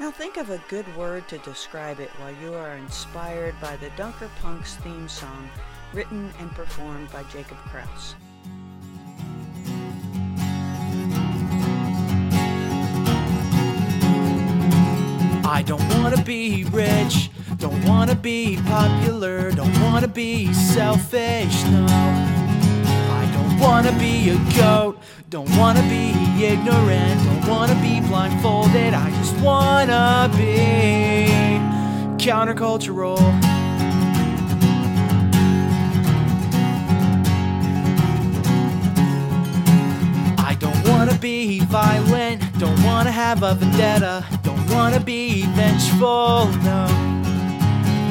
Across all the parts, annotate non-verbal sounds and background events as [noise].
Now think of a good word to describe it while you are inspired by the Dunker Punks theme song written and performed by Jacob Krause. I don't wanna be rich, don't wanna be popular, don't wanna be selfish, no I don't wanna be a goat, don't wanna be ignorant, don't wanna be blindfolded, I just wanna be countercultural. I don't wanna be violent, don't wanna have a vendetta, don't wanna be vengeful, no.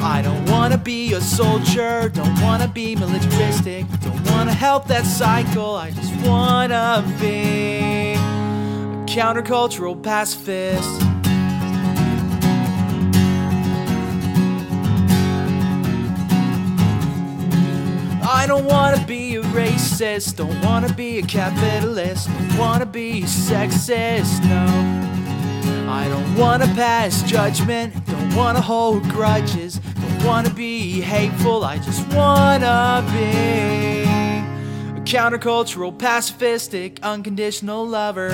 I don't wanna be a soldier, don't wanna be militaristic, don't wanna help that cycle, I just wanna be a countercultural pacifist. I don't wanna be a racist, don't wanna be a capitalist, don't wanna be sexist, no. I don't wanna pass judgment, don't wanna hold grudges, don't wanna be hateful, I just wanna be countercultural, pacifistic, unconditional lover.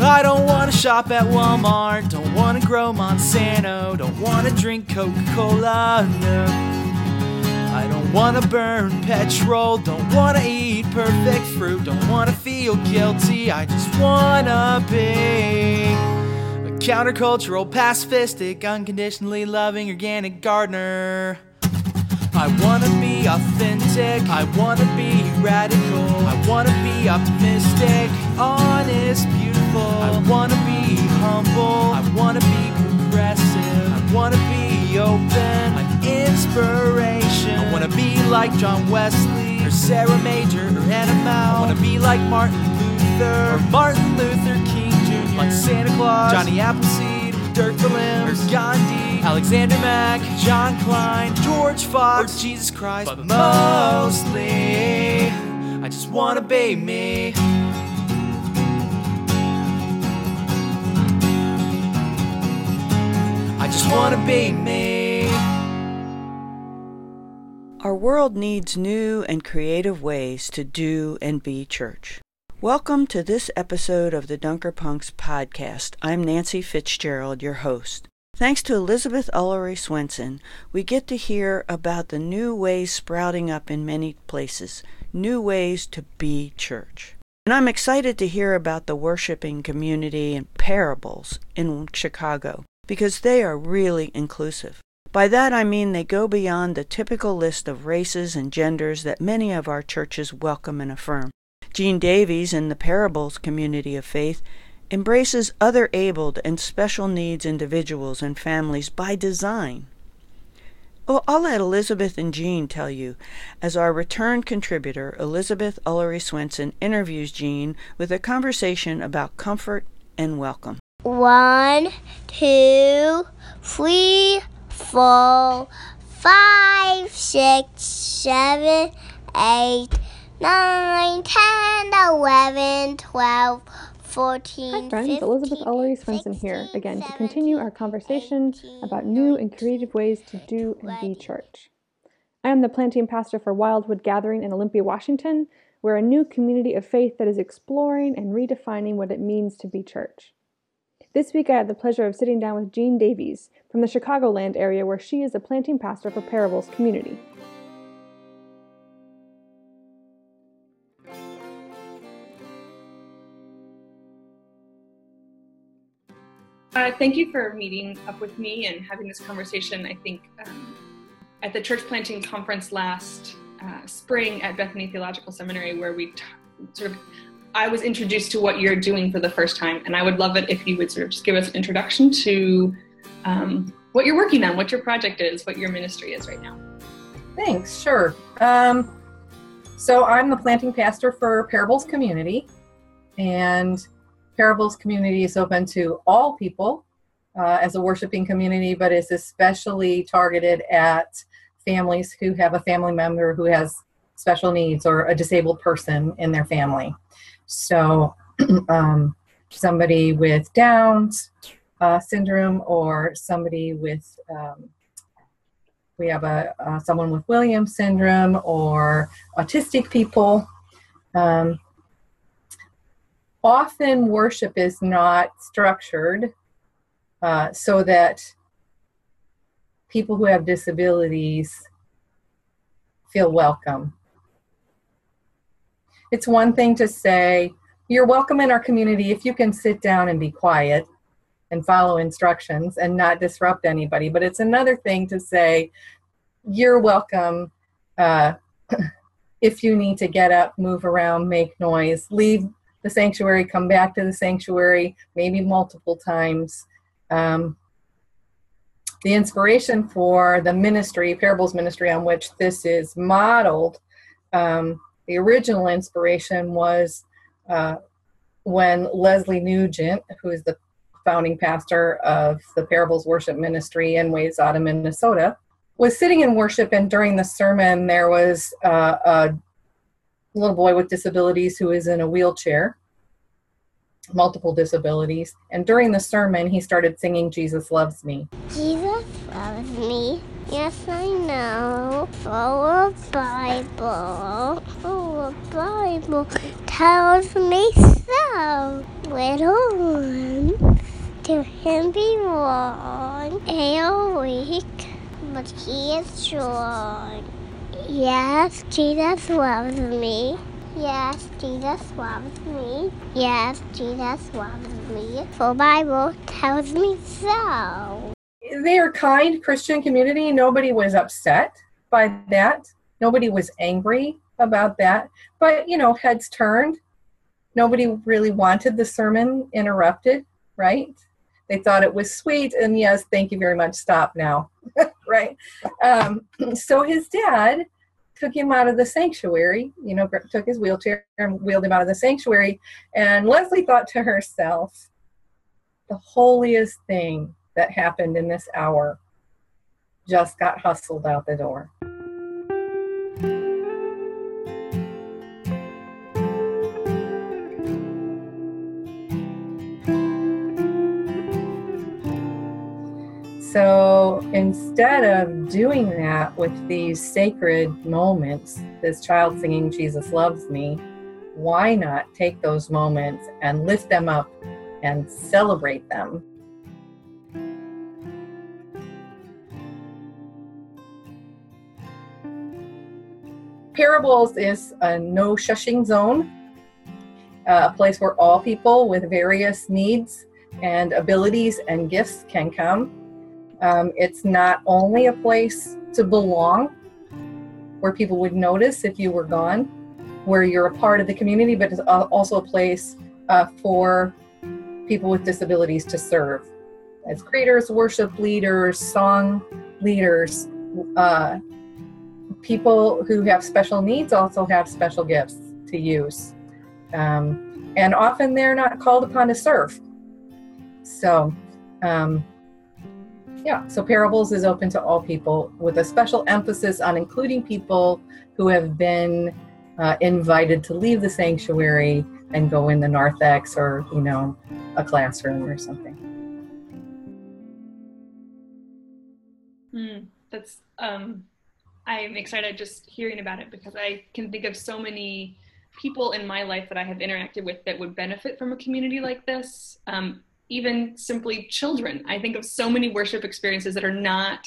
I don't wanna shop at Walmart, don't wanna grow Monsanto, don't wanna drink Coca Cola, no. I don't wanna burn petrol, don't wanna eat perfect fruit, don't wanna feel guilty, I just wanna be countercultural, pacifistic, unconditionally loving organic gardener. I wanna be authentic, I wanna be radical, I wanna be optimistic, honest, beautiful, I wanna be humble, I wanna be progressive, I wanna be open, an inspiration. I wanna be like John Wesley, or Sarah Major, or Anna Mow. I wanna be like Martin Luther, or Martin Luther King Santa Claus, Johnny Appleseed, Dirk Willems, or Gandhi, Alexander Mack, John Kline, George Fox, or Jesus Christ. But mostly, I just wanna be me. I just wanna be me. Our world needs new and creative ways to do and be church. Welcome to this episode of the Dunker Punks podcast. I'm Nancy Fitzgerald, your host. Thanks to Elizabeth Ullery Swenson, we get to hear about the new ways sprouting up in many places, new ways to be church. And I'm excited to hear about the worshiping community and parables in Chicago because they are really inclusive. By that I mean they go beyond the typical list of races and genders that many of our churches welcome and affirm. Jean Davies in the Parables community of faith embraces other abled and special needs individuals and families by design. Well, I'll let Elizabeth and Jean tell you, as our return contributor, Elizabeth Ullery Swenson, interviews Jean with a conversation about comfort and welcome. One, two, three, four, five, six, seven, eight, nine, ten, eleven, twelve, fourteen. Hi, friends. 15, Elizabeth Ullery Swenson here again to continue our conversation 18, about new and creative ways to do and be church. I am the planting pastor for Wildwood Gathering in Olympia, Washington. We're a new community of faith that is exploring and redefining what it means to be church. This week I had the pleasure of sitting down with Jean Davies from the Chicagoland area where she is a planting pastor for Parables Community. Uh, thank you for meeting up with me and having this conversation. I think um, at the church planting conference last uh, spring at Bethany Theological Seminary where we t- sort of I was introduced to what you're doing for the first time, and I would love it if you would sort of just give us an introduction to um, what you're working on, what your project is, what your ministry is right now. Thanks, sure. Um, so I'm the planting pastor for Parables Community, and Parables Community is open to all people uh, as a worshiping community, but is especially targeted at families who have a family member who has special needs or a disabled person in their family. So, [clears throat] um, somebody with Downs uh, syndrome or somebody with um, we have a uh, someone with Williams syndrome or autistic people. Um, often worship is not structured uh, so that people who have disabilities feel welcome it's one thing to say, you're welcome in our community if you can sit down and be quiet and follow instructions and not disrupt anybody. But it's another thing to say, you're welcome uh, [clears throat] if you need to get up, move around, make noise, leave the sanctuary, come back to the sanctuary, maybe multiple times. Um, the inspiration for the ministry, Parables Ministry, on which this is modeled, um, the original inspiration was uh, when Leslie Nugent, who is the founding pastor of the Parables Worship Ministry in Wayzata, Minnesota, was sitting in worship, and during the sermon, there was uh, a little boy with disabilities who is in a wheelchair, multiple disabilities. And during the sermon, he started singing, Jesus Loves Me. Jesus loves me. Yes, I know. Oh, our Bible, oh, our Bible tells me so. Little ones, to him belong. A weak, but he is strong. Yes, Jesus loves me. Yes, Jesus loves me. Yes, Jesus loves me. The Bible tells me so they are kind Christian community. Nobody was upset by that. Nobody was angry about that. But you know, heads turned. Nobody really wanted the sermon interrupted, right? They thought it was sweet, and yes, thank you very much. Stop now, [laughs] right? Um, [clears throat] so his dad took him out of the sanctuary. You know, took his wheelchair and wheeled him out of the sanctuary. And Leslie thought to herself, the holiest thing that happened in this hour just got hustled out the door. So instead of doing that with these sacred moments, this child singing Jesus Loves Me, why not take those moments and lift them up and celebrate them? Parables is a no shushing zone, uh, a place where all people with various needs and abilities and gifts can come. Um, it's not only a place to belong, where people would notice if you were gone, where you're a part of the community, but it's also a place uh, for people with disabilities to serve as creators, worship leaders, song leaders, uh, people who have special needs also have special gifts to use. Um, and often they're not called upon to serve. So, um, yeah, so Parables is open to all people with a special emphasis on including people who have been uh, invited to leave the sanctuary and go in the narthex or, you know, a classroom or something. Mm, that's um, I'm excited just hearing about it because I can think of so many people in my life that I have interacted with that would benefit from a community like this. Um, even simply children. I think of so many worship experiences that are not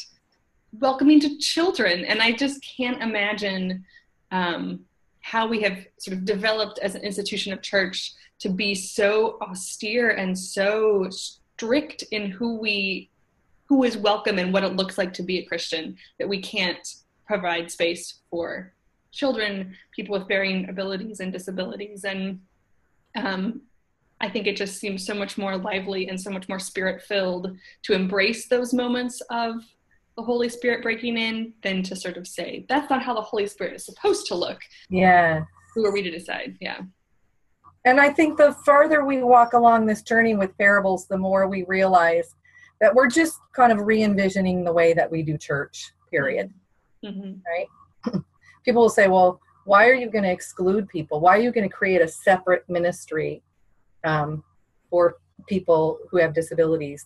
welcoming to children, and I just can't imagine um, how we have sort of developed as an institution of church to be so austere and so strict in who we who is welcome and what it looks like to be a Christian that we can't provide space for children, people with varying abilities and disabilities. And um, I think it just seems so much more lively and so much more spirit filled to embrace those moments of the Holy Spirit breaking in than to sort of say, that's not how the Holy Spirit is supposed to look. Yeah. Who are we to decide? Yeah. And I think the further we walk along this journey with parables, the more we realize that we're just kind of re envisioning the way that we do church, period. Mm-hmm. Right? [laughs] people will say, well, why are you going to exclude people? Why are you going to create a separate ministry um, for people who have disabilities?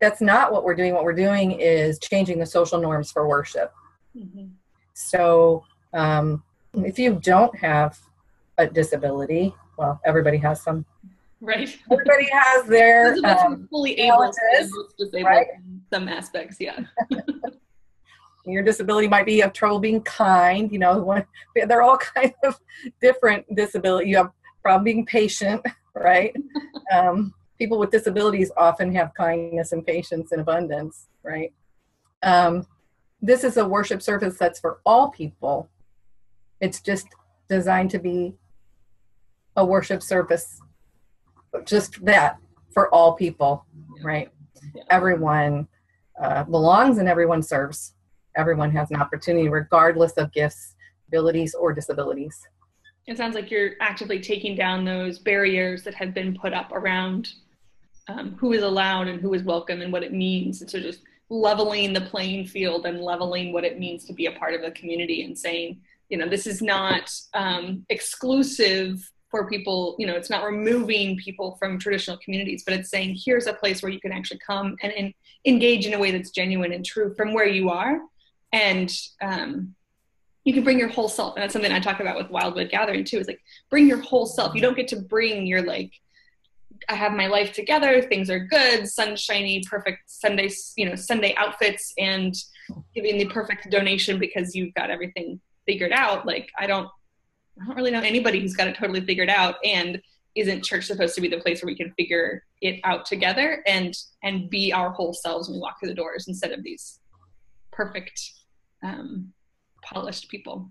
That's not what we're doing. What we're doing is changing the social norms for worship. Mm-hmm. So um, if you don't have a disability, well, everybody has some. Right. Everybody has their um, fully able to disabled right? some aspects. Yeah. [laughs] your disability might be of trouble being kind you know one, [laughs] they're all kind of different disability you have problem being patient [laughs] right? [laughs] Um, people with disabilities often have kindness and patience in abundance right? Um, this is a worship service that's for all people. It's just designed to be a worship service just that for all people right? Yeah. everyone uh, belongs and everyone serves. Everyone has an opportunity regardless of gifts abilities or disabilities It sounds like you're actively taking down those barriers that have been put up around um, who is allowed and who is welcome and what it means. And so just leveling the playing field and leveling what it means to be a part of the community and saying, you know, this is not um, exclusive for people, you know, it's not removing people from traditional communities, but it's saying, here's a place where you can actually come and, and engage in a way that's genuine and true from where you are. And um, you can bring your whole self. And that's something i talk about with wildwood gathering too is like bring your whole self. You don't get to bring your like i have my life together things are good sunshiny perfect sunday you know sunday outfits and giving the perfect donation because you've got everything figured out. Like i don't i don't really know anybody who's got it totally figured out and isn't church supposed to be the place where we can figure it out together and and be our whole selves when we walk through the doors instead of these perfect um, polished people.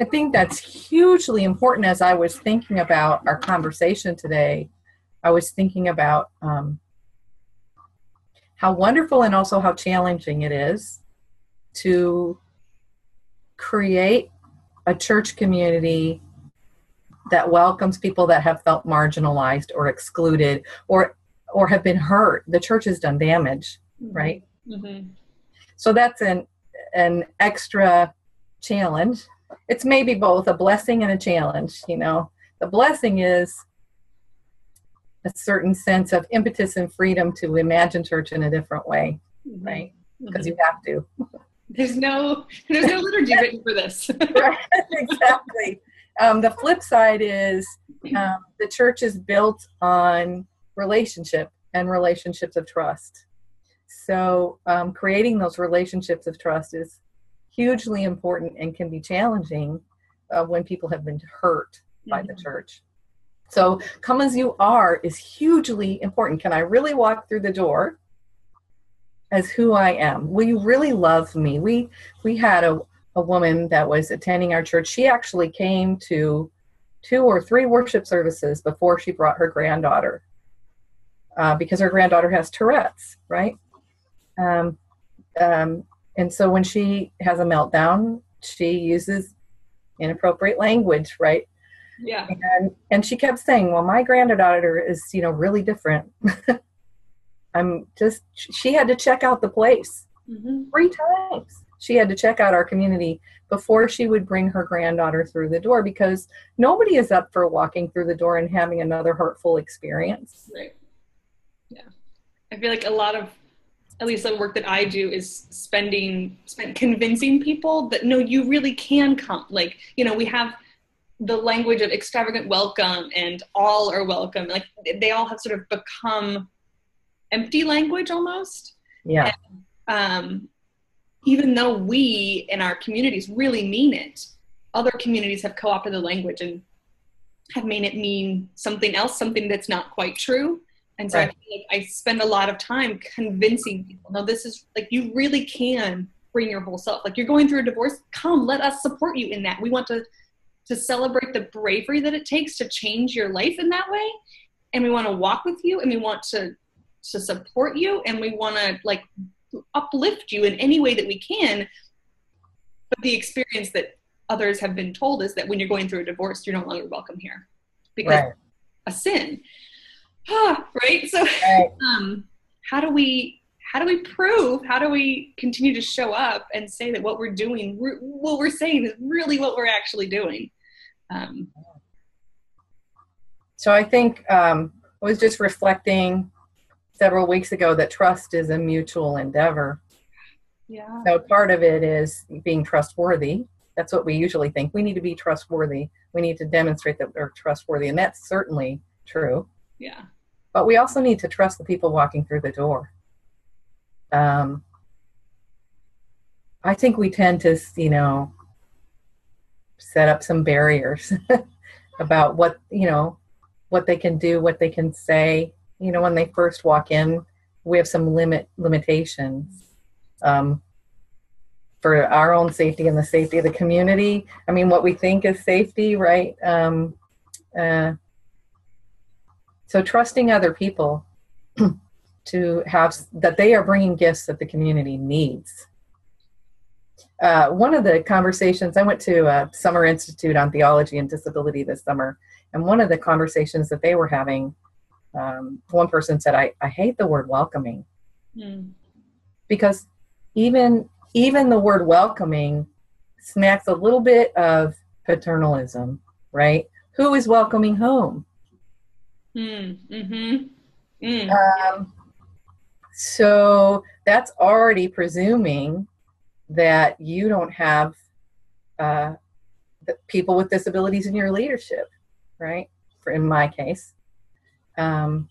I think that's hugely important. As I was thinking about our conversation today, I was thinking about um, how wonderful and also how challenging it is to create a church community that welcomes people that have felt marginalized or excluded or or have been hurt. The church has done damage, right? Mm-hmm. So that's an an extra challenge. It's maybe both a blessing and a challenge, you know. The blessing is a certain sense of impetus and freedom to imagine church in a different way, right? Because you have to. There's no there's no liturgy [laughs] written for this. [laughs] right, exactly. Um, the flip side is um, the church is built on relationship and relationships of trust. So, um, creating those relationships of trust is hugely important and can be challenging uh, when people have been hurt by the Mhm. church. So, come as you are is hugely important. Can I really walk through the door as who I am? Will you really love me? We we had a a woman that was attending our church. She actually came to two or three worship services before she brought her granddaughter uh, because her granddaughter has Tourette's, right? Um, um, and so when she has a meltdown, she uses inappropriate language, right? yeah. And and she kept saying, "Well, my granddaughter is, you know, really different." [laughs] I'm just she had to check out the place hmm three times. She had to check out our community before she would bring her granddaughter through the door because nobody is up for walking through the door and having another hurtful experience. Right. Yeah. I feel like a lot of at least the work that I do is spending spend convincing people that no, you really can come. Like, you know, we have the language of extravagant welcome and all are welcome. Like they all have sort of become empty language almost. Yeah. um, even though we in our communities really mean it, other communities have co-opted the language and have made it mean something else, something that's not quite true. And so I Right. feel like I spend a lot of time convincing people, no, this is like you really can bring your whole self. Like you're going through a divorce, come, let us support you in that. We want to to celebrate the bravery that it takes to change your life in that way. And we want to walk with you and we want to to support you and we want to like uplift you in any way that we can. But the experience that others have been told is that when you're going through a divorce, you're no longer welcome here because right. a sin. Ah, right? So right. [laughs] um how do we how do we prove how do we continue to show up and say that what we're doing what we're saying is really what we're actually doing? Um, so i think um, i was just reflecting several weeks ago that trust is a mutual endeavor. Yeah. So part of it is being trustworthy. That's what we usually think. We need to be trustworthy. We need to demonstrate that we're trustworthy and that's certainly true. Yeah but we also need to trust the people walking through the door um, I think we tend to, you know, set up some barriers [laughs] about what, you know, what they can do, what they can say. You know, when they first walk in, we have some limit limitations um, for our own safety and the safety of the community. I mean, what we think is safety, right? Um, uh, so trusting other people [clears throat] to have that they are bringing gifts that the community needs. Uh, one of the conversations I went to a summer institute on theology and disability this summer, and one of the conversations that they were having, um, one person said, "I, I hate the word welcoming mm. because even even the word welcoming smacks a little bit of paternalism, right? Who is welcoming home? Mm, mm-hmm. Mm. Um, so that's already presuming that you don't have uh, people with disabilities in your leadership, right? For in my case, um,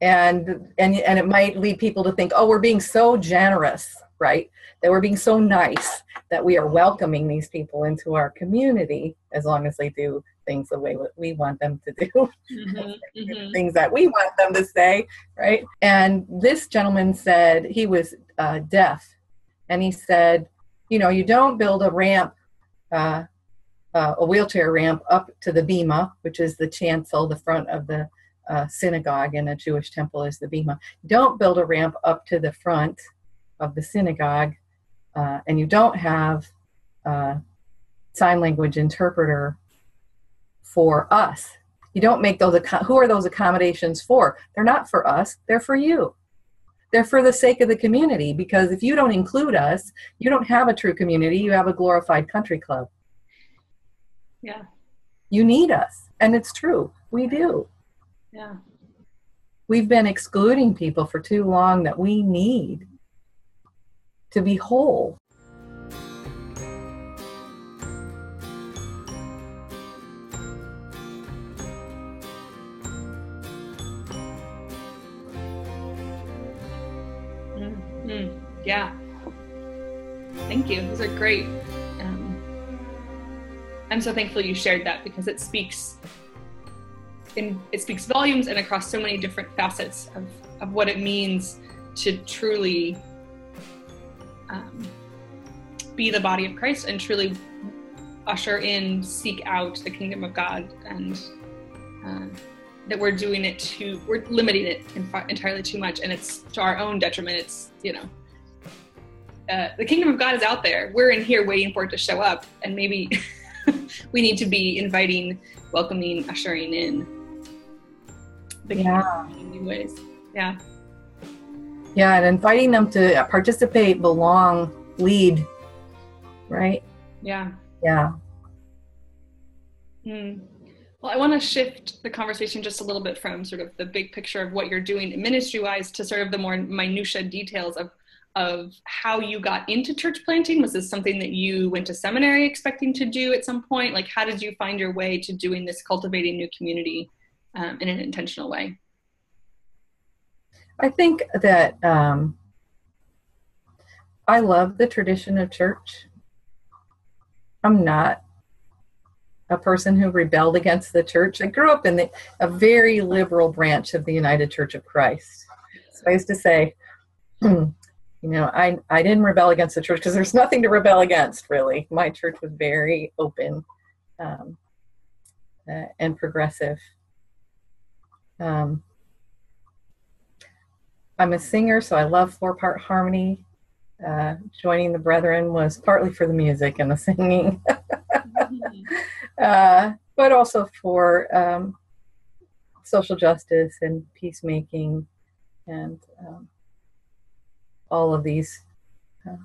and and and it might lead people to think, oh, we're being so generous, right? That we're being so nice that we are welcoming these people into our community as long as they do things the way we want them to do, [laughs] mm-hmm, mm-hmm. things that we want them to say, right? And this gentleman said he was uh, deaf, and he said, you know, you don't build a ramp, uh, uh, a wheelchair ramp up to the bema, which is the chancel, the front of the uh, synagogue in a Jewish temple is the bema. Don't build a ramp up to the front of the synagogue, uh, and you don't have uh, sign language interpreter for us. You don't make those, who are those accommodations for? They're not for us, they're for you. They're for the sake of the community because if you don't include us, you don't have a true community, you have a glorified country club. Yeah. You need us. And it's true, we do. Yeah. We've been excluding people for too long that we need to be whole. Yeah. Thank you. Those are great. Um, I'm so thankful you shared that because it speaks in it speaks volumes and across so many different facets of, of what it means to truly um, be the body of Christ and truly usher in, seek out the kingdom of God and uh, that we're doing it too we're limiting it entirely too much and it's to our own detriment it's you know uh, the kingdom of god is out there. We're in here waiting for it to show up. And maybe [laughs] we need to be inviting welcoming ushering in. The yeah. in new ways. Yeah. Yeah and inviting them to participate belong lead right? Yeah. Yeah. Mm. Well, I want to shift the conversation just a little bit from sort of the big picture of what you're doing ministry wise to sort of the more minutia details of of how you got into church planting. Was this something that you went to seminary expecting to do at some point? Like, how did you find your way to doing this cultivating new community um, in an intentional way? I think that um, I love the tradition of church. I'm not a person who rebelled against the church. I grew up in the, a very liberal branch of the United Church of Christ. So I used to say, you know, I, I didn't rebel against the church because there's nothing to rebel against, really. My church was very open um, uh, and progressive. Um, I'm a singer, so I love four part harmony. Uh, joining the brethren was partly for the music and the singing, [laughs] uh, but also for um, social justice and peacemaking and um, all of these uh,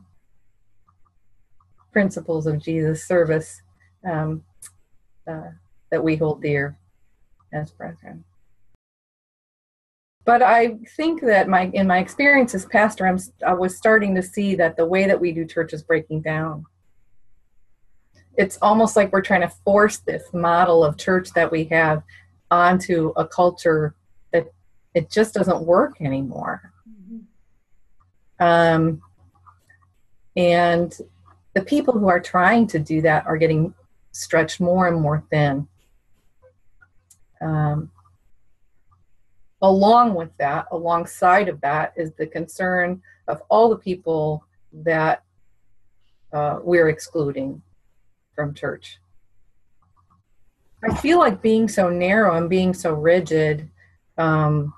principles of Jesus service um, uh, that we hold dear as brethren. But I think that my in my experience as pastor, I'm, I was starting to see that the way that we do church is breaking down. It's almost like we're trying to force this model of church that we have onto a culture that it just doesn't work anymore. Um, and the people who are trying to do that are getting stretched more and more thin. Um, along with that, alongside of that, is the concern of all the people that uh, we're excluding from church. I feel like being so narrow and being so rigid, um,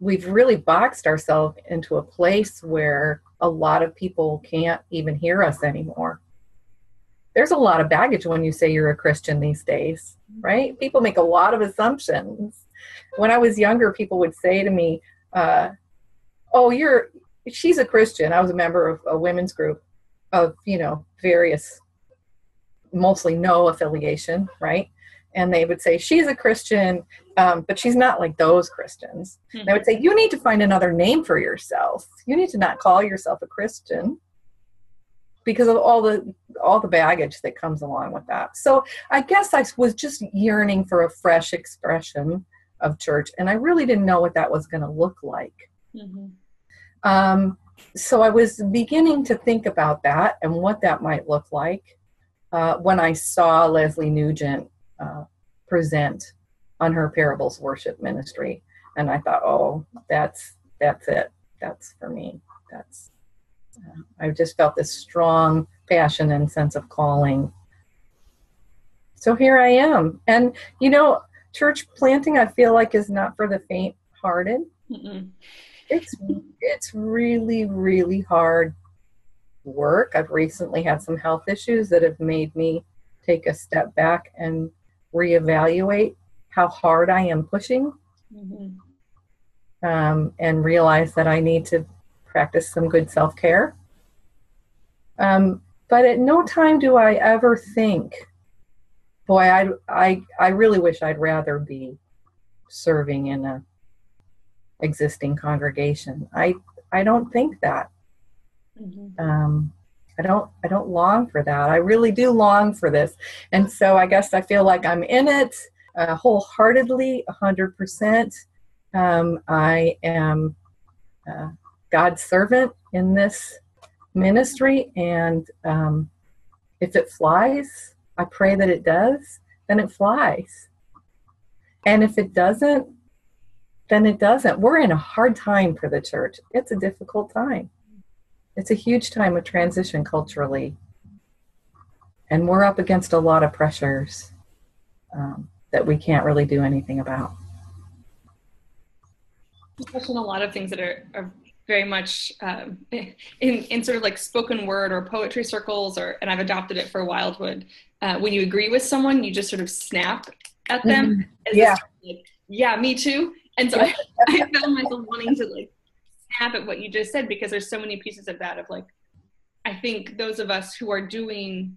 we've really boxed ourselves into a place where a lot of people can't even hear us anymore. There's a lot of baggage when you say you're a Christian these days, right? People make a lot of assumptions. When I was younger, people would say to me, uh, "Oh, you're she's a Christian." I was a member of a women's group of you know various mostly no affiliation, right? And they would say, She's a Christian, um, but she's not like those Christians. Mm-hmm. They would say, You need to find another name for yourself. You need to not call yourself a Christian because of all the all the baggage that comes along with that. So I guess I was just yearning for a fresh expression of church, and I really didn't know what that was going to look like. Mm-hmm. Um, so I was beginning to think about that and what that might look like uh, when I saw Leslie Nugent uh, present on her parables worship ministry, and I thought, oh, that's that's it. That's for me. That's uh, I just felt this strong passion and sense of calling. So here I am, and you know, church planting I feel like is not for the faint-hearted. Mm-mm. It's it's really really hard work. I've recently had some health issues that have made me take a step back and reevaluate how hard I am pushing mm-hmm. um, and realize that I need to practice some good self care. Um, but at no time do I ever think, boy, I, I, I really wish I'd rather be serving in a existing congregation. I, I don't think that. Mm-hmm. Um, I don't I don't long for that. I really do long for this, and so I guess I feel like I'm in it uh, wholeheartedly, hundred percent. Um, I am uh, God's servant in this ministry, and um, if it flies, I pray that it does. Then it flies, and if it doesn't, then it doesn't. We're in a hard time for the church. It's a difficult time it's a huge time of transition culturally. And we're up against a lot of pressures um, that we can't really do anything about. Touching a lot of things that are, are very much um, [laughs] in, in sort of like spoken word or poetry circles, or and I've adopted it for Wildwood. Uh, when you agree with someone, you just sort of snap at them. Mm-hmm. Yeah. Like, yeah, me too. And so I, [laughs] I found myself wanting to like snap at what you just said because there's so many pieces of that of like i think those of us who are doing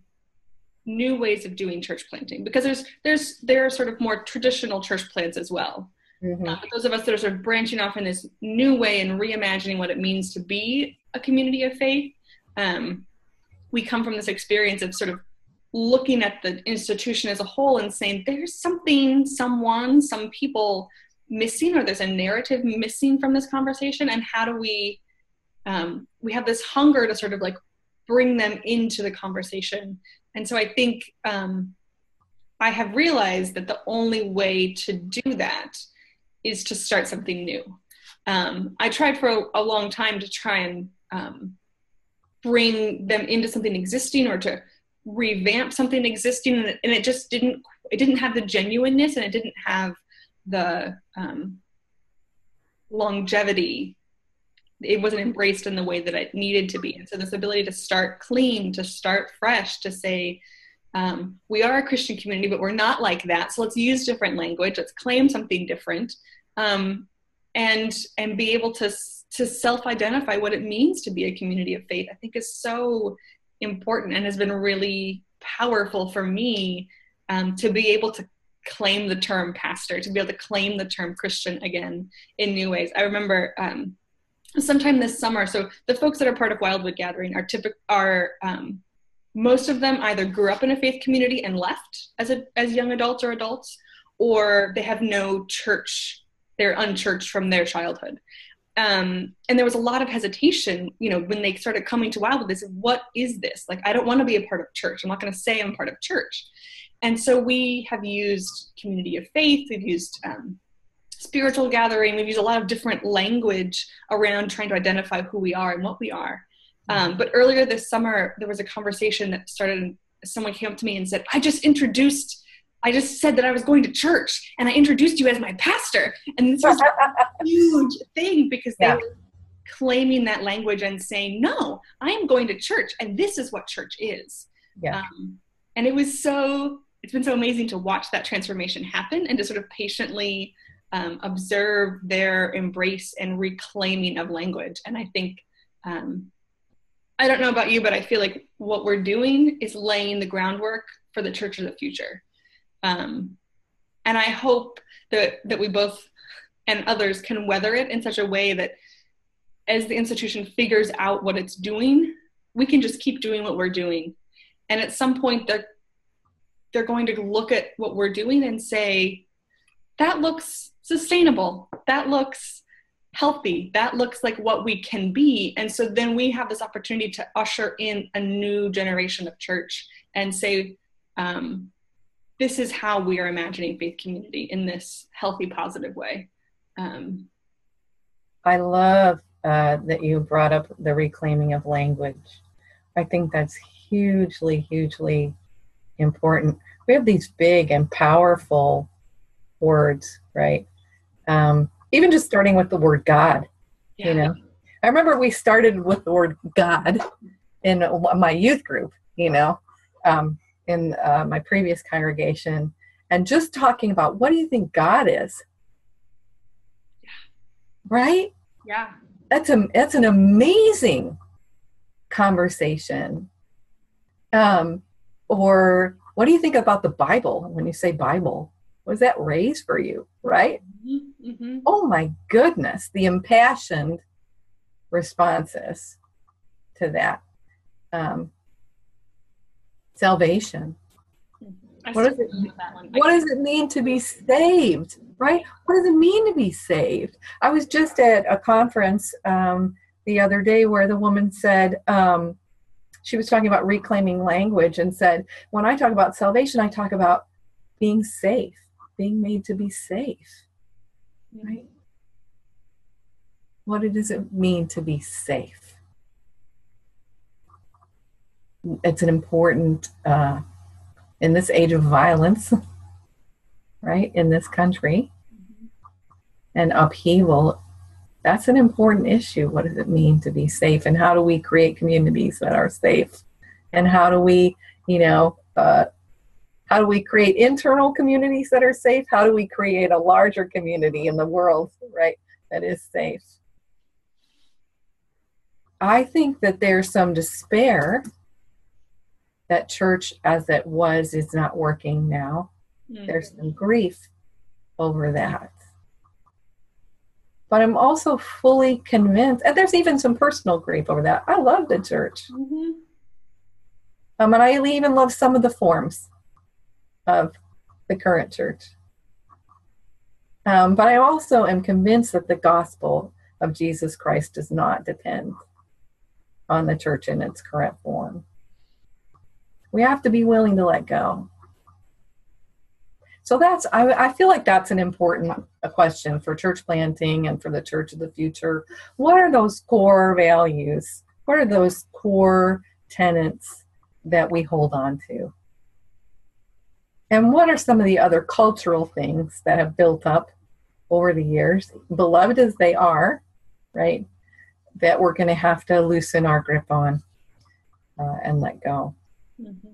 new ways of doing church planting because there's there's there are sort of more traditional church plants as well mm-hmm. uh, those of us that are sort of branching off in this new way and reimagining what it means to be a community of faith um, we come from this experience of sort of looking at the institution as a whole and saying there's something someone some people missing or there's a narrative missing from this conversation and how do we um, we have this hunger to sort of like bring them into the conversation and so i think um, i have realized that the only way to do that is to start something new um, I tried for a, a, long time to try and um, bring them into something existing or to revamp something existing, and it, and it, just didn't. It didn't have the genuineness, and it didn't have the um, longevity. It wasn't embraced in the way that it needed to be, and so this ability to start clean, to start fresh, to say. Um, we are a Christian community, but we're not like that. So let's use different language. Let's claim something different. Um, and and be able to to self-identify what it means to be a community of faith i think is so important and has been really powerful for me um, to be able to claim the term pastor to be able to claim the term christian again in new ways i remember um, sometime this summer so the folks that are part of wildwood gathering are typical are um, most of them either grew up in a faith community and left as a as young adults or adults or they have no church they're unchurched from their childhood. Um, and there was a lot of hesitation, you know, when they started coming to Wildwood. They said, "What is this? Like, I don't want to be a part of church. I'm not going to say I'm part of church." And so we have used community of faith. We've used um, spiritual gathering. We've used a lot of different language around trying to identify who we are and what we are. Um, but earlier this summer, there was a conversation that started. Someone came up to me and said, "I just introduced I just said that I was going to church and I introduced you as my pastor. And this was a [laughs] huge thing because they yeah. were claiming that language and saying, no, I am going to church and this is what church is. Yeah. Um, and it was so, it's been so amazing to watch that transformation happen and to sort of patiently um, observe their embrace and reclaiming of language. And I think, um, I don't know about you, but I feel like what we're doing is laying the groundwork for the church of the future. Um, and I hope that, that we both and others can weather it in such a way that as the institution figures out what it's doing, we can just keep doing what we're doing. And at some point, they're, they're going to look at what we're doing and say, that looks sustainable. That looks healthy. That looks like what we can be. And so then we have this opportunity to usher in a new generation of church and say, um, this is how we are imagining faith community in this healthy, positive way. Um, I love uh, that you brought up the reclaiming of language. I think that's hugely, hugely important. We have these big and powerful words, right? Um, even just starting with the word God, yeah. you know. I remember we started with the word God in my youth group, you know. Um, in uh, my previous congregation and just talking about what do you think God is? Yeah. Right? Yeah. That's a that's an amazing conversation. Um, or what do you think about the Bible when you say Bible? Was that raised for you? Right? Mm-hmm. mm-hmm. Oh my goodness, the impassioned responses to that. Um, salvation. What does, it, what does it mean to be saved? Right? What does it mean to be saved? I was just at a conference um, the other day where the woman said, um, she was talking about reclaiming language and said, when I talk about salvation, I talk about being safe, being made to be safe. Right? What does it mean to be safe? it's an important uh, in this age of violence, [laughs] right? In this country and upheaval, that's an important issue. What does it mean to be safe, and how do we create communities that are safe? And how do we, you know, uh, how do we create internal communities that are safe? How do we create a larger community in the world, right, that is safe? I think that there's some despair that church as it was is not working now. Mm-hmm. There's some grief over that. But I'm also fully convinced, and there's even some personal grief over that. I love the church. Mm-hmm. Um, and I even love some of the forms of the current church. Um, but I also am convinced that the gospel of Jesus Christ does not depend on the church in its current form. We have to be willing to let go. So that's I, I feel like that's an important question for church planting and for the church of the future. What are those core values? What are those core tenets that we hold on to? And what are some of the other cultural things that have built up over the years? Beloved as they are right that we're going to have to loosen our grip on uh, and let go. Mm-hmm.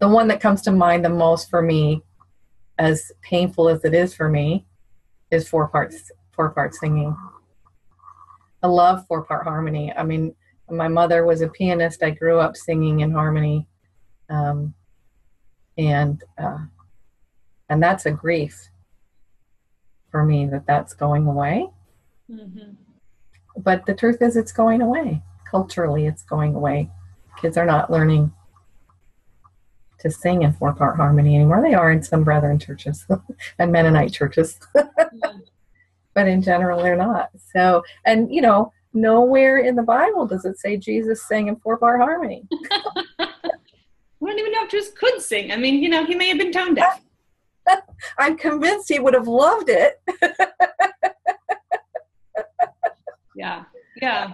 the one that comes to mind the most for me as painful as it is for me, is four parts four part singing. I love four part harmony. I mean, my mother was a pianist. I grew up singing in harmony, um, and uh, and that's a grief for me that that's going away. Mm-hmm. But the truth is, it's going away. Culturally, it's going away. Kids are not learning to sing in four part harmony anymore. They are in some Brethren churches [laughs] and Mennonite churches. [laughs] but in general, they're not. So, and you know, nowhere in the Bible does it say Jesus sang in four part harmony. [laughs] we don't even know if Jesus could sing. I mean, you know, he may have been tone deaf. I'm convinced he would have loved it. yeah, yeah.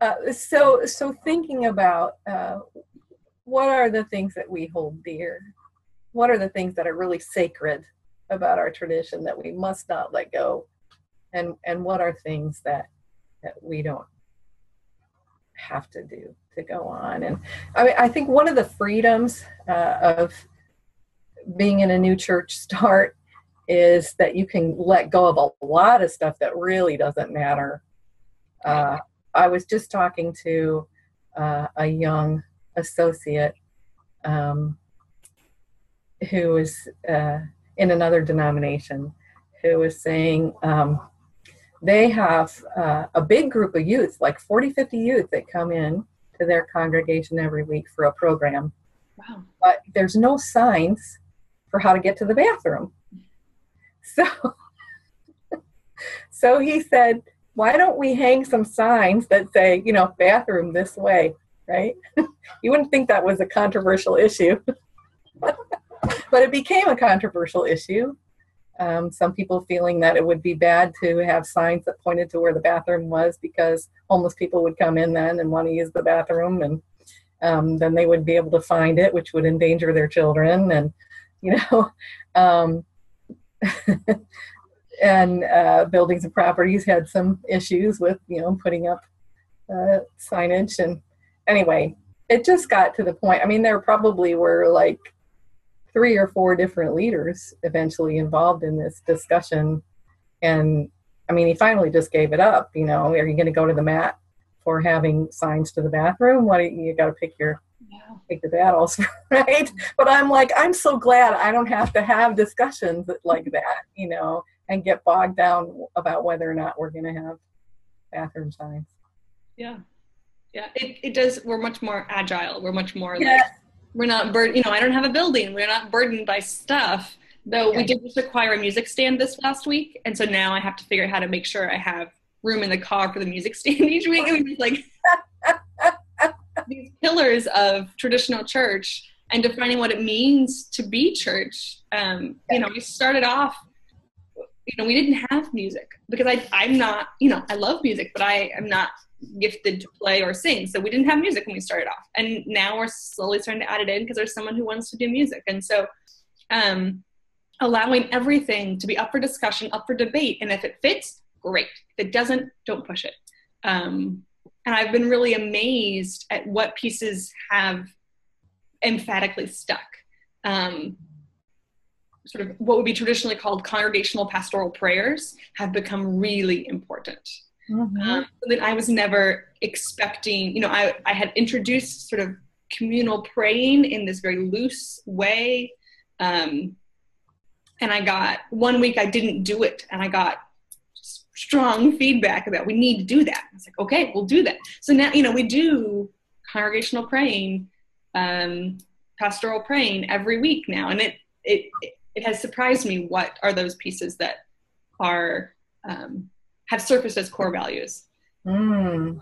Uh, so, so thinking about uh, what are the things that we hold dear? What are the things that are really sacred about our tradition that we must not let go? And and what are things that that we don't have to do to go on? And I mean, I think one of the freedoms uh, of being in a new church start is that you can let go of a lot of stuff that really doesn't matter. Uh, I was just talking to uh, a young associate um, who was uh, in another denomination who was saying um, they have uh, a big group of youth, like 40, 50 youth that come in to their congregation every week for a program. Wow. But there's no signs for how to get to the bathroom. So, [laughs] so he said, why don't we hang some signs that say, you know, bathroom this way? Right? [laughs] you wouldn't think that was a controversial issue, [laughs] but it became a controversial issue. Um, some people feeling that it would be bad to have signs that pointed to where the bathroom was because homeless people would come in then and want to use the bathroom, and um, then they would be able to find it, which would endanger their children, and you know. [laughs] Um, and uh, buildings and properties had some issues with you know putting up uh, signage and anyway, it just got to the point. I mean, there probably were like three or four different leaders eventually involved in this discussion. And I mean, he finally just gave it up. You know, are you going to go to the mat for having signs to the bathroom? What you, you got to pick your yeah. pick the battles, [laughs] right? But I'm like, I'm so glad I don't have to have discussions like that, you know, and get bogged down about whether or not we're going to have bathroom signs. Yeah, yeah it, it does we're much more agile we're much more yeah. like we're not burdened you know i don't have a building we're not burdened by stuff though yeah. we did just acquire a music stand this last week and so now i have to figure out how to make sure i have room in the car for the music stand [laughs] each week and we've just like [laughs] these pillars of traditional church and defining what it means to be church um, you know we started off you know we didn't have music because i i'm not you know i love music but i am not gifted to play or sing. So we didn't have music when we started off. And now we're slowly starting to add it in because there's someone who wants to do music. And so um, allowing everything to be up for discussion, up for debate. And if it fits, great. If it doesn't, don't push it. Um, and I've been really amazed at what pieces have emphatically stuck. Um, sort of what would be traditionally called congregational pastoral prayers have become really important. Mm-hmm. Um, that I was never expecting. You know, I, I had introduced sort of communal praying in this very loose way. Um, and I got one week I didn't do it, and I got strong feedback about we need to do that. I was like, okay, we'll do that. So now, you know, we do congregational praying, um, pastoral praying every week now, and it it it has surprised me what are those pieces that are um, have surfaced as core values. Mm.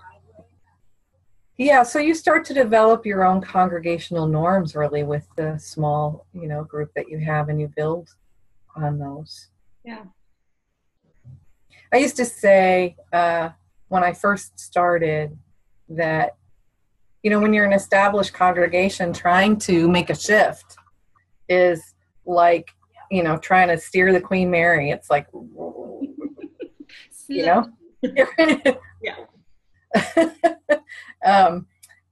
yeah so you start to develop your own congregational norms really with the small you know group that you have and you build on those Yeah. i used to say uh, when i first started that you know when you're an established congregation trying to make a shift is like you know trying to steer the queen mary it's like you know [laughs] Yeah. [laughs] um,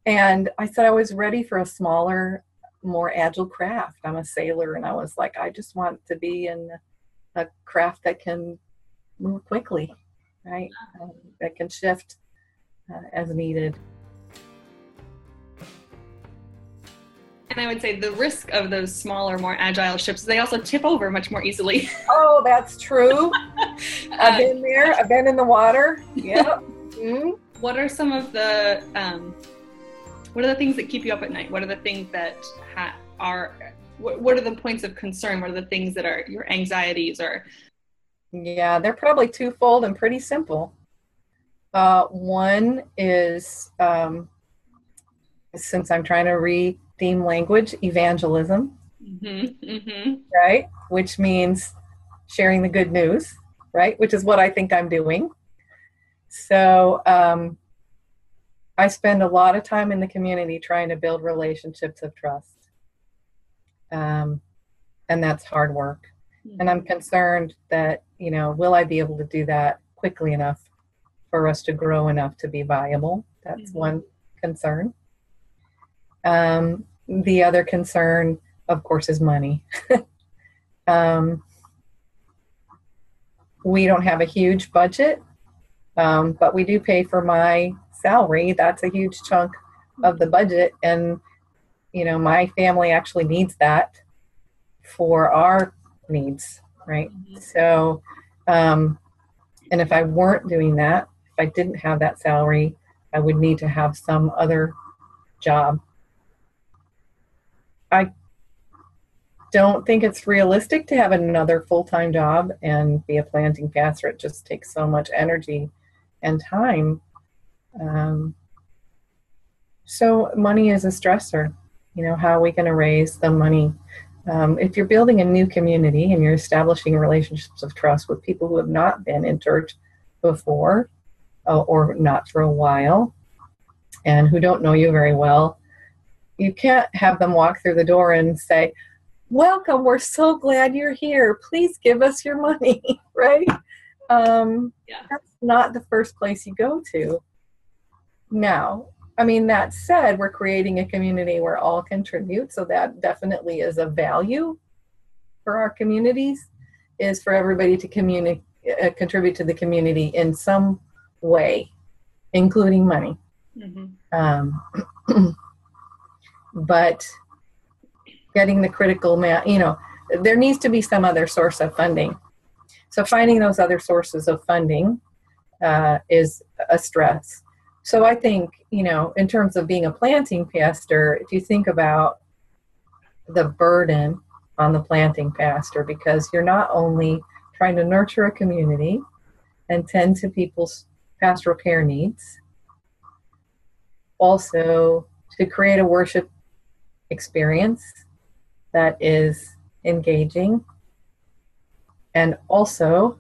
and I said I was ready for a smaller, more agile craft. I'm a sailor, and I was like, I just want to be in a craft that can move quickly, right? Um, that can shift uh, as needed. And I would say the risk of those smaller, more agile ships is they also tip over much more easily. [laughs] Oh, that's true. [laughs] I've been there. I've been in the water. Yep. [laughs] mm what are some of the um, what are the things that keep you up at night? What are the things that ha- are what, what are the points of concern? What are the things that are your anxieties or Yeah, they're probably twofold and pretty simple. Uh, one is um, since I'm trying to redeem language, evangelism, mm-hmm, mm-hmm, right? Which means sharing the good news, right? Which is what I think I'm doing. So um, I spend a lot of time in the community trying to build relationships of trust. Um, and that's hard work. And I'm concerned that, you know, will I be able to do that quickly enough for us to grow enough to be viable? That's Mhm. one concern. Um, the other concern, of course, is money. [laughs] um, we don't have a huge budget, um, but we do pay for my salary. That's a huge chunk of the budget. And, you know, my family actually needs that for our needs, right? Mhm. So, um, and if I weren't doing that, if I didn't have that salary, I would need to have some other job. I don't think it's realistic to have another full time job and be a planting pastor. It just takes so much energy and time. Um, so, money is a stressor. You know, how are we going to raise the money um, if you're building a new community and you're establishing relationships of trust with people who have not been in church before uh, or not for a while and who don't know you very well, you can't have them walk through the door and say, Welcome, we're so glad you're here. Please give us your money, [laughs] right? Um, Yeah. That's not the first place you go to. Now, I mean, that said, we're creating a community where all contribute, so that definitely is a value for our communities, is for everybody to communi- uh, contribute to the community in some way, including money. Mhm. Um, [clears throat] but getting the critical mass, you know, there needs to be some other source of funding. So finding those other sources of funding uh, is a stress. So I think, you know, in terms of being a planting pastor, if you think about the burden on the planting pastor, because you're not only trying to nurture a community and tend to people's pastoral care needs, also to create a worship experience that is engaging and also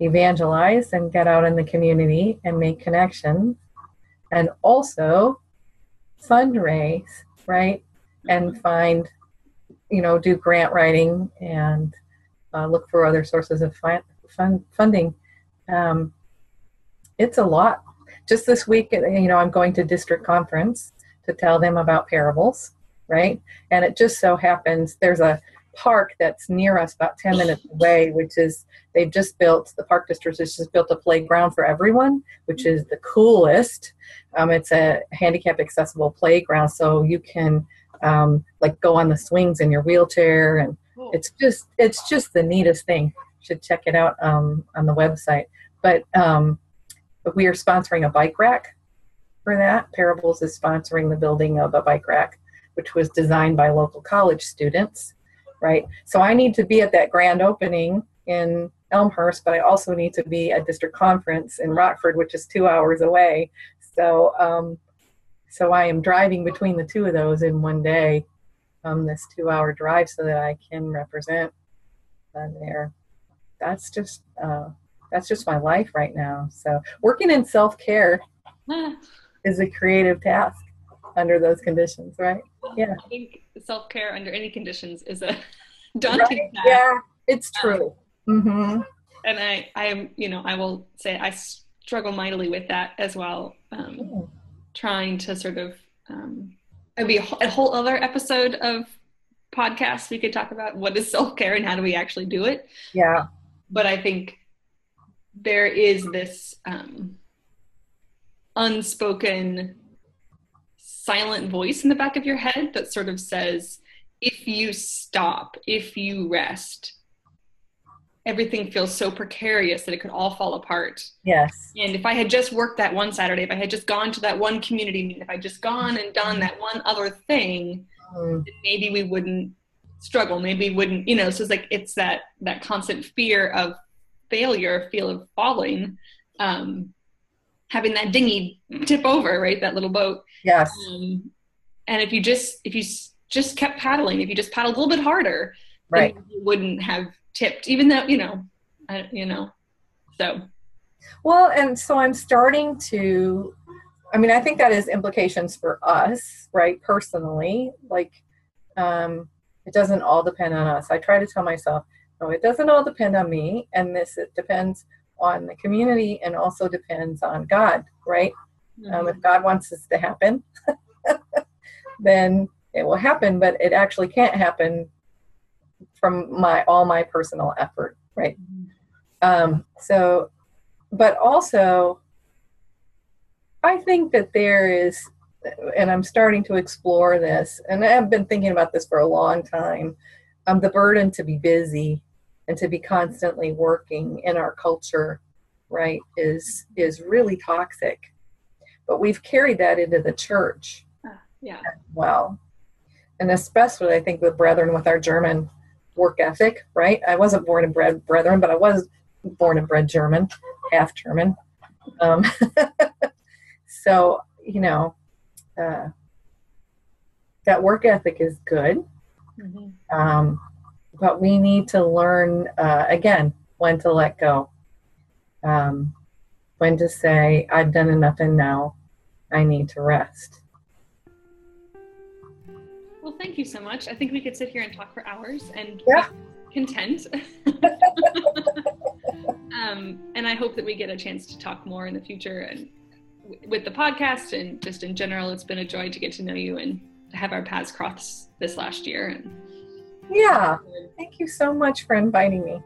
evangelize and get out in the community and make connections and also fundraise right? And find you know do grant writing and uh, look for other sources of fi- fun- funding. Um, it's a lot. Just this week you know i'm going to district conference to tell them about parables right? And it just so happens there's a park that's near us about 10 minutes away which is they've just built the park district has just built a playground for everyone which is the coolest. Um, it's a handicap accessible playground so you can um, like go on the swings in your wheelchair and Cool. it's just it's just the neatest thing. You should check it out um, on the website. But um, but we are sponsoring a bike rack for that. Parables is sponsoring the building of a bike rack which was designed by local college students right so i need to be at that grand opening in elmhurst but i also need to be at district conference in rockford which is two hours away so um, so I am driving between the two of those in one day, um, this two-hour drive, so that I can represent them there. That's just uh, that's just my life right now. So working in self-care [laughs] is a creative task under those conditions, right? Yeah. I think self care under any conditions is a [laughs] daunting Right? Yeah, it's true. hmm And I, I am, you know, I will say I struggle mightily with that as well. Um, trying to sort of, um, it'd be a whole, a whole other episode of podcast we could talk about what is self care and how do we actually do it. Yeah. but I think there is this um, unspoken silent voice in the back of your head that sort of says, if you stop, if you rest, everything feels so precarious that it could all fall apart. Yes. And if I had just worked that one Saturday, if I had just gone to that one community meeting, if I just gone and done that one other thing, Mm, maybe we wouldn't struggle maybe we wouldn't you know so it's like it's that that constant fear of failure feel of falling um having that dinghy tip over right that little boat Yes. um, and if you just if you just kept paddling if you just paddled a little bit harder Right. you wouldn't have tipped even though you know I, you know so Well, and so I'm starting to, I mean, I think that has implications for us, right? Personally, like, um, it doesn't all depend on us. I try to tell myself, no, it doesn't all depend on me, and this it depends on the community, and also depends on God, right? Um, if God wants this to happen, [laughs] then it will happen, but it actually can't happen from my all my personal effort, right? Um, so, but also, I think that there is, and I'm starting to explore this, and I've been thinking about this for a long time. Um, the burden to be busy and to be constantly working in our culture, right, is is really toxic. But we've carried that into the church yeah as well, and especially I think with brethren with our German work ethic, right? I wasn't born and bred brethren, but I was born and bred German, half German. Um, [laughs] so you know, uh, that work ethic is good, Mhm. um, but we need to learn uh, again when to let go, um, when to say, "I've done enough, and now I need to rest." well thank you so much i think we could sit here and talk for hours and Yeah. be content [laughs] um, and i hope that we get a chance to talk more in the future and w- with the podcast and just in general it's been a joy to get to know you and have our paths cross this last year and Yeah, thank you so much for inviting me.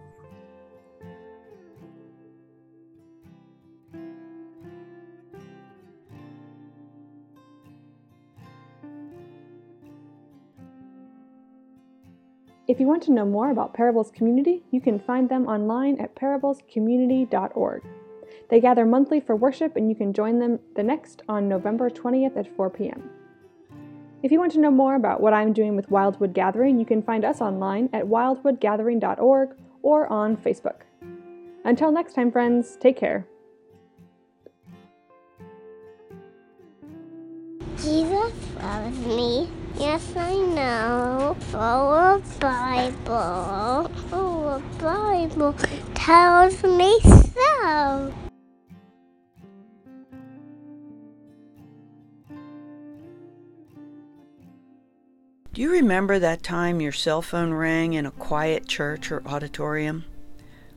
If you want to know more about Parables Community, you can find them online at parablescommunity.org. They gather monthly for worship, and you can join them the next on November 20th at 4 p.m. If you want to know more about what I'm doing with Wildwood Gathering, you can find us online at wildwoodgathering.org or on Facebook. Until next time, friends, take care. Jesus loves me. Yes, I know. Oh, our Bible, oh, our Bible tells me so. Do you remember that time your cell phone rang in a quiet church or auditorium?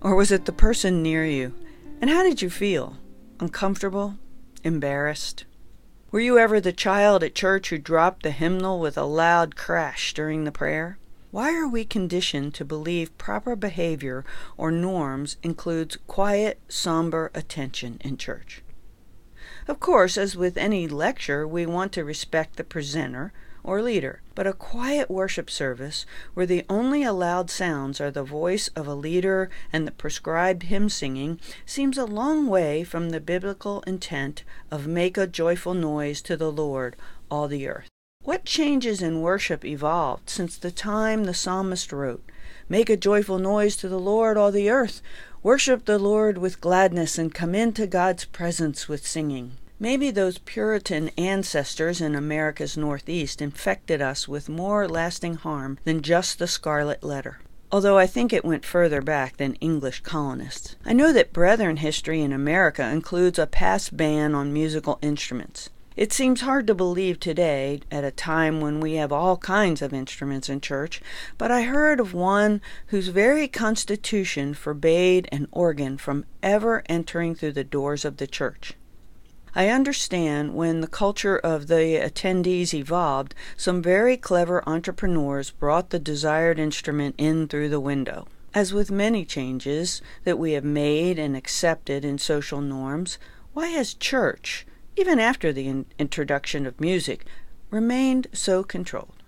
Or was it the person near you? And how did you feel? Uncomfortable? Embarrassed? Were you ever the child at church who dropped the hymnal with a loud crash during the prayer? Why are we conditioned to believe proper behavior or norms includes quiet, somber attention in church? Of course, as with any lecture, we want to respect the presenter or leader, but a quiet worship service where the only allowed sounds are the voice of a leader and the prescribed hymn singing seems a long way from the biblical intent of make a joyful noise to the Lord, all the earth. What changes in worship evolved since the time the psalmist wrote, Make a joyful noise to the Lord, all the earth. Worship the Lord with gladness and come into God's presence with singing. Maybe those Puritan ancestors in America's Northeast infected us with more lasting harm than just the Scarlet Letter. Although I think it went further back than English colonists. I know that Brethren history in America includes a past ban on musical instruments. It seems hard to believe today, at a time when we have all kinds of instruments in church, but I heard of one whose very constitution forbade an organ from ever entering through the doors of the church. I understand when the culture of the attendees evolved, some very clever entrepreneurs brought the desired instrument in through the window. As with many changes that we have made and accepted in social norms, why has church, even after the in- introduction of music, remained so controlled?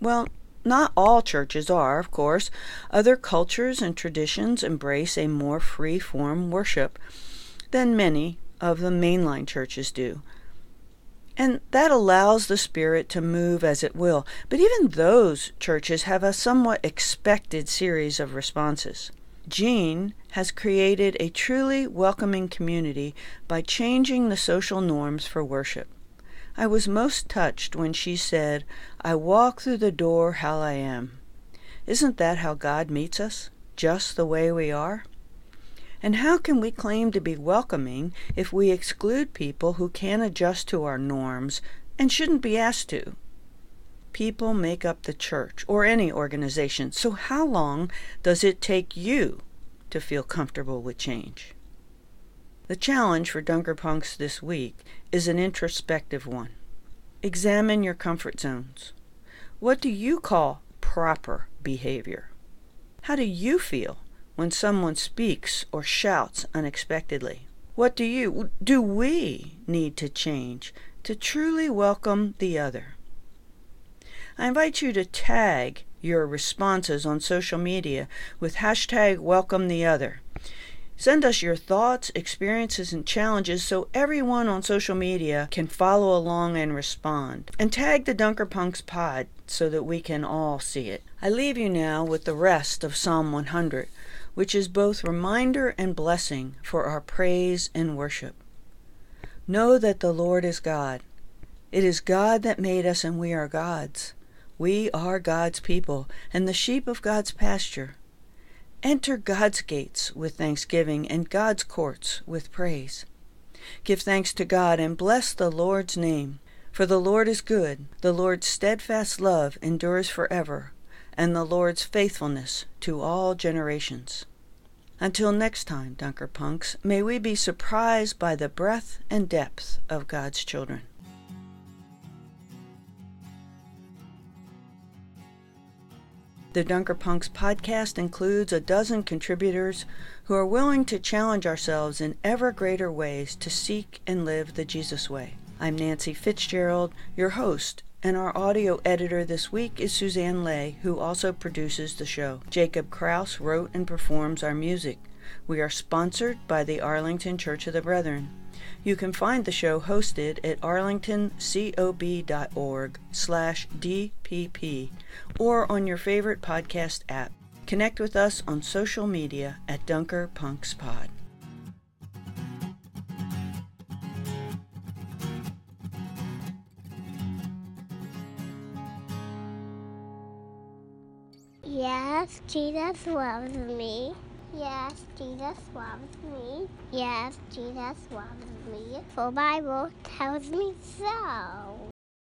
Well, not all churches are, of course. Other cultures and traditions embrace a more free form worship than many of the mainline churches do. And that allows the Spirit to move as it will. But even those churches have a somewhat expected series of responses. Jean has created a truly welcoming community by changing the social norms for worship. I was most touched when she said, I walk through the door how I am. Isn't that how God meets us? Just the way we are? And how can we claim to be welcoming if we exclude people who can't adjust to our norms and shouldn't be asked to? People make up the church or any organization, so how long does it take you to feel comfortable with change? The challenge for Dunker Punks this week is an introspective one. Examine your comfort zones. What do you call proper behavior? How do you feel when someone speaks or shouts unexpectedly? What do you, do we need to change to truly welcome the other? I invite you to tag your responses on social media with hashtag welcome the other. Send us your thoughts, experiences, and challenges so everyone on social media can follow along and respond. And tag the Dunkerpunks pod so that we can all see it. I leave you now with the rest of Psalm 100 which is both reminder and blessing for our praise and worship. Know that the Lord is God. It is God that made us, and we are God's. We are God's people, and the sheep of God's pasture. Enter God's gates with thanksgiving, and God's courts with praise. Give thanks to God, and bless the Lord's name. For the Lord is good, the Lord's steadfast love endures forever and the Lord's faithfulness to all generations. Until next time, Dunkerpunks, may we be surprised by the breadth and depth of God's children. The Dunkerpunks podcast includes a dozen contributors who are willing to challenge ourselves in ever greater ways to seek and live the Jesus way. I'm Nancy Fitzgerald, your host and our audio editor this week is Suzanne Lay, who also produces the show. Jacob Kraus wrote and performs our music. We are sponsored by the Arlington Church of the Brethren. You can find the show hosted at arlingtoncob.org slash DPP or on your favorite podcast app. Connect with us on social media at Dunker Punks Pod. Yes, Jesus loves me. Yes, Jesus loves me. Yes, Jesus loves me. The Bible tells me so.